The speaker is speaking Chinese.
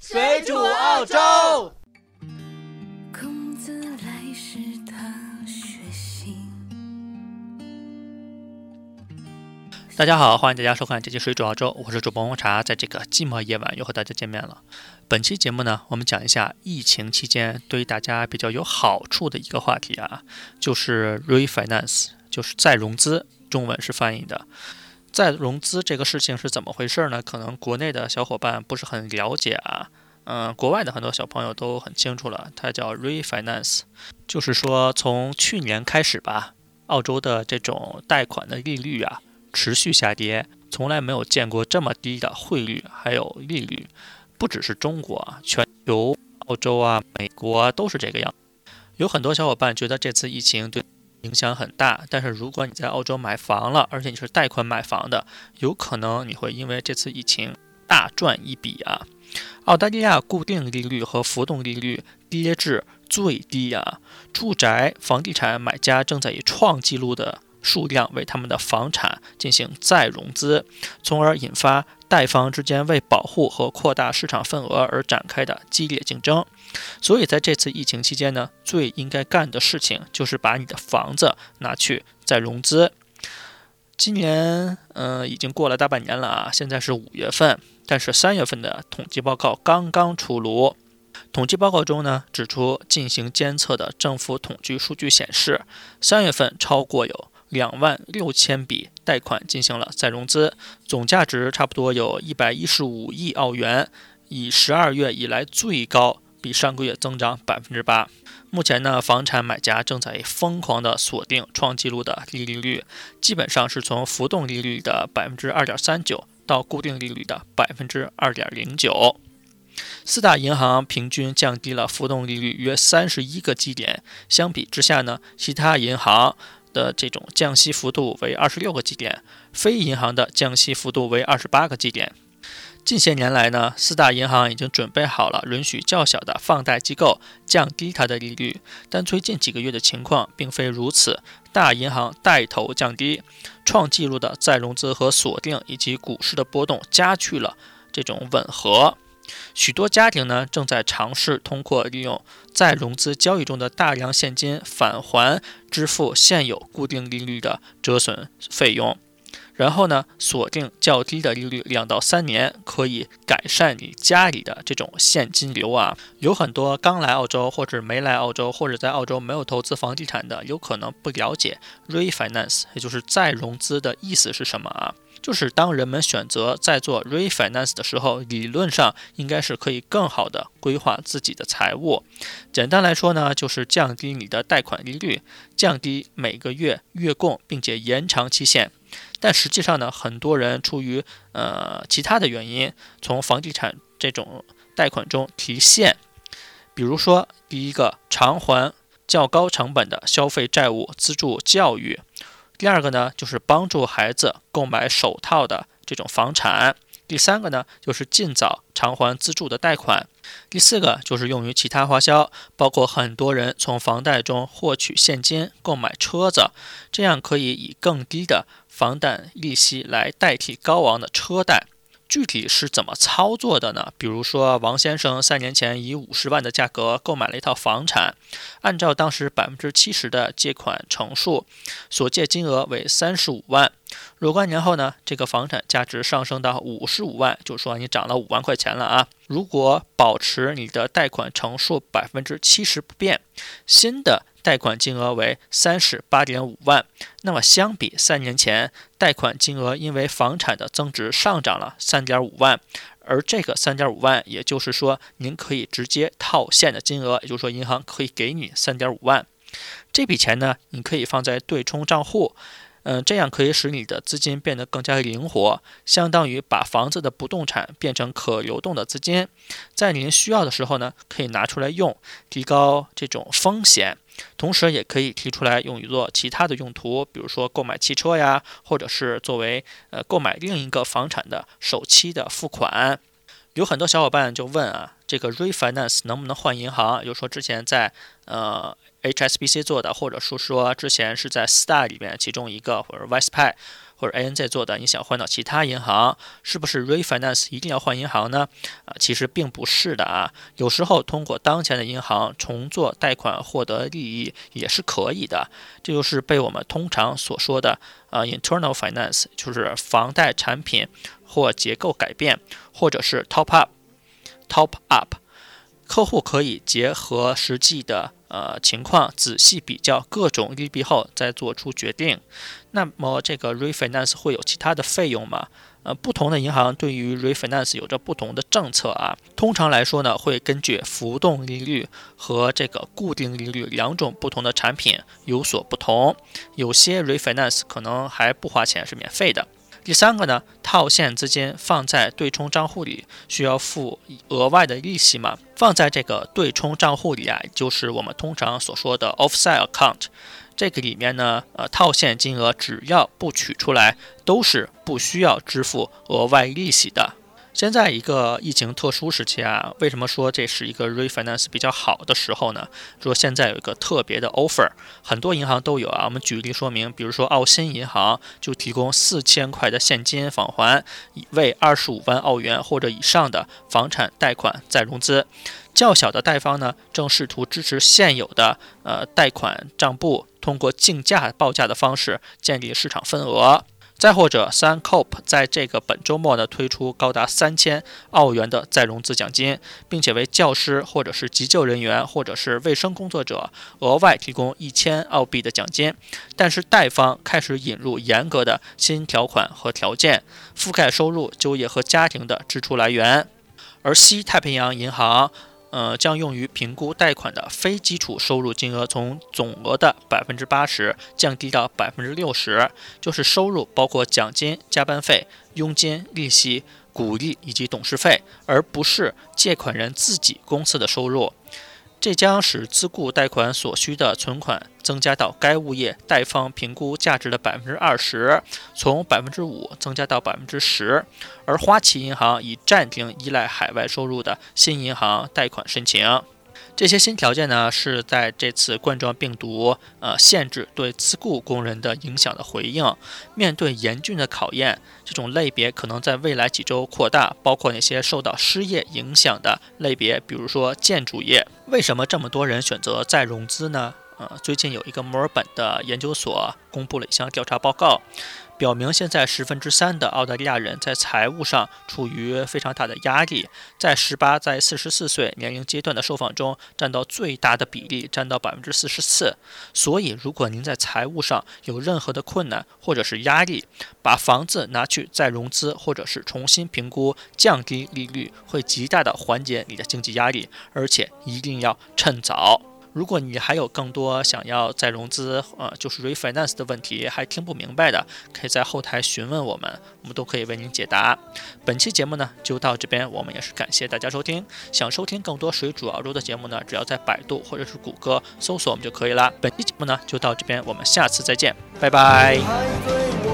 水煮澳洲。大家好，欢迎大家收看这期《水煮澳洲》，我是主播红茶，在这个寂寞夜晚又和大家见面了。本期节目呢，我们讲一下疫情期间对于大家比较有好处的一个话题啊，就是 refinance，就是再融资，中文是翻译的。再融资这个事情是怎么回事呢？可能国内的小伙伴不是很了解啊，嗯，国外的很多小朋友都很清楚了，它叫 refinance，就是说从去年开始吧，澳洲的这种贷款的利率啊。持续下跌，从来没有见过这么低的汇率还有利率，不只是中国，全球、澳洲啊、美国都是这个样。有很多小伙伴觉得这次疫情对影响很大，但是如果你在澳洲买房了，而且你是贷款买房的，有可能你会因为这次疫情大赚一笔啊！澳大利亚固定利率和浮动利率跌至最低啊，住宅房地产买家正在以创纪录的。数量为他们的房产进行再融资，从而引发贷方之间为保护和扩大市场份额而展开的激烈竞争。所以，在这次疫情期间呢，最应该干的事情就是把你的房子拿去再融资。今年，嗯，已经过了大半年了啊，现在是五月份，但是三月份的统计报告刚刚出炉。统计报告中呢，指出进行监测的政府统计数据显示，三月份超过有。两万六千笔贷款进行了再融资，总价值差不多有一百一十五亿澳元，以十二月以来最高，比上个月增长百分之八。目前呢，房产买家正在疯狂的锁定创纪录的低利率，基本上是从浮动利率的百分之二点三九到固定利率的百分之二点零九。四大银行平均降低了浮动利率约三十一个基点，相比之下呢，其他银行。的这种降息幅度为二十六个基点，非银行的降息幅度为二十八个基点。近些年来呢，四大银行已经准备好了允许较小的放贷机构降低它的利率，但最近几个月的情况并非如此，大银行带头降低，创纪录的再融资和锁定以及股市的波动加剧了这种吻合。许多家庭呢正在尝试通过利用再融资交易中的大量现金返还支付现有固定利率的折损费用，然后呢锁定较低的利率两到三年，可以改善你家里的这种现金流啊。有很多刚来澳洲或者没来澳洲或者在澳洲没有投资房地产的，有可能不了解 refinance，也就是再融资的意思是什么啊？就是当人们选择在做 refinance 的时候，理论上应该是可以更好的规划自己的财务。简单来说呢，就是降低你的贷款利率，降低每个月月供，并且延长期限。但实际上呢，很多人出于呃其他的原因，从房地产这种贷款中提现，比如说第一个偿还较高成本的消费债务，资助教育。第二个呢，就是帮助孩子购买首套的这种房产；第三个呢，就是尽早偿还资助的贷款；第四个就是用于其他花销，包括很多人从房贷中获取现金购买车子，这样可以以更低的房贷利息来代替高昂的车贷。具体是怎么操作的呢？比如说，王先生三年前以五十万的价格购买了一套房产，按照当时百分之七十的借款成数，所借金额为三十五万。若干年后呢，这个房产价值上升到五十五万，就说你涨了五万块钱了啊。如果保持你的贷款成数百分之七十不变，新的。贷款金额为三十八点五万，那么相比三年前，贷款金额因为房产的增值上涨了三点五万，而这个三点五万，也就是说您可以直接套现的金额，也就是说银行可以给你三点五万，这笔钱呢，你可以放在对冲账户。嗯，这样可以使你的资金变得更加灵活，相当于把房子的不动产变成可流动的资金，在您需要的时候呢，可以拿出来用，提高这种风险，同时也可以提出来用于做其他的用途，比如说购买汽车呀，或者是作为呃购买另一个房产的首期的付款。有很多小伙伴就问啊，这个 refinance 能不能换银行？就说之前在呃。HSBC 做的，或者是说之前是在四大里面其中一个，或者 Westpac，或者 ANZ 做的，你想换到其他银行，是不是 refinance 一定要换银行呢？啊，其实并不是的啊，有时候通过当前的银行重做贷款获得利益也是可以的。这就是被我们通常所说的啊 internal finance，就是房贷产品或结构改变，或者是 top up top up。客户可以结合实际的呃情况，仔细比较各种利弊后再做出决定。那么这个 refinance 会有其他的费用吗？呃，不同的银行对于 refinance 有着不同的政策啊。通常来说呢，会根据浮动利率和这个固定利率两种不同的产品有所不同。有些 refinance 可能还不花钱，是免费的。第三个呢，套现资金放在对冲账户里需要付额外的利息吗？放在这个对冲账户里啊，就是我们通常所说的 offside account，这个里面呢，呃，套现金额只要不取出来，都是不需要支付额外利息的。现在一个疫情特殊时期啊，为什么说这是一个 refinance 比较好的时候呢？说现在有一个特别的 offer，很多银行都有啊。我们举例说明，比如说澳新银行就提供四千块的现金返还，为二十五万澳元或者以上的房产贷款再融资。较小的贷方呢，正试图支持现有的呃贷款账簿，通过竞价报价的方式建立市场份额。再或者，Sun c o p 在这个本周末呢推出高达三千澳元的再融资奖金，并且为教师或者是急救人员或者是卫生工作者额外提供一千澳币的奖金。但是贷方开始引入严格的新条款和条件，覆盖收入、就业和家庭的支出来源。而西太平洋银行。呃，将用于评估贷款的非基础收入金额从总额的百分之八十降低到百分之六十，就是收入包括奖金、加班费、佣金、利息、股利以及董事费，而不是借款人自己公司的收入。这将使自雇贷款所需的存款增加到该物业贷方评估价值的百分之二十，从百分之五增加到百分之十。而花旗银行已暂停依赖海外收入的新银行贷款申请。这些新条件呢，是在这次冠状病毒呃限制对自雇工人的影响的回应。面对严峻的考验，这种类别可能在未来几周扩大，包括那些受到失业影响的类别，比如说建筑业。为什么这么多人选择再融资呢？呃，最近有一个墨尔本的研究所公布了一项调查报告。表明，现在十分之三的澳大利亚人在财务上处于非常大的压力。在十八在四十四岁年龄阶段的受访中，占到最大的比例，占到百分之四十四。所以，如果您在财务上有任何的困难或者是压力，把房子拿去再融资，或者是重新评估降低利率，会极大的缓解你的经济压力，而且一定要趁早。如果你还有更多想要再融资，呃，就是 refinance 的问题，还听不明白的，可以在后台询问我们，我们都可以为您解答。本期节目呢就到这边，我们也是感谢大家收听。想收听更多水煮澳洲的节目呢，只要在百度或者是谷歌搜索我们就可以了。本期节目呢就到这边，我们下次再见，拜拜。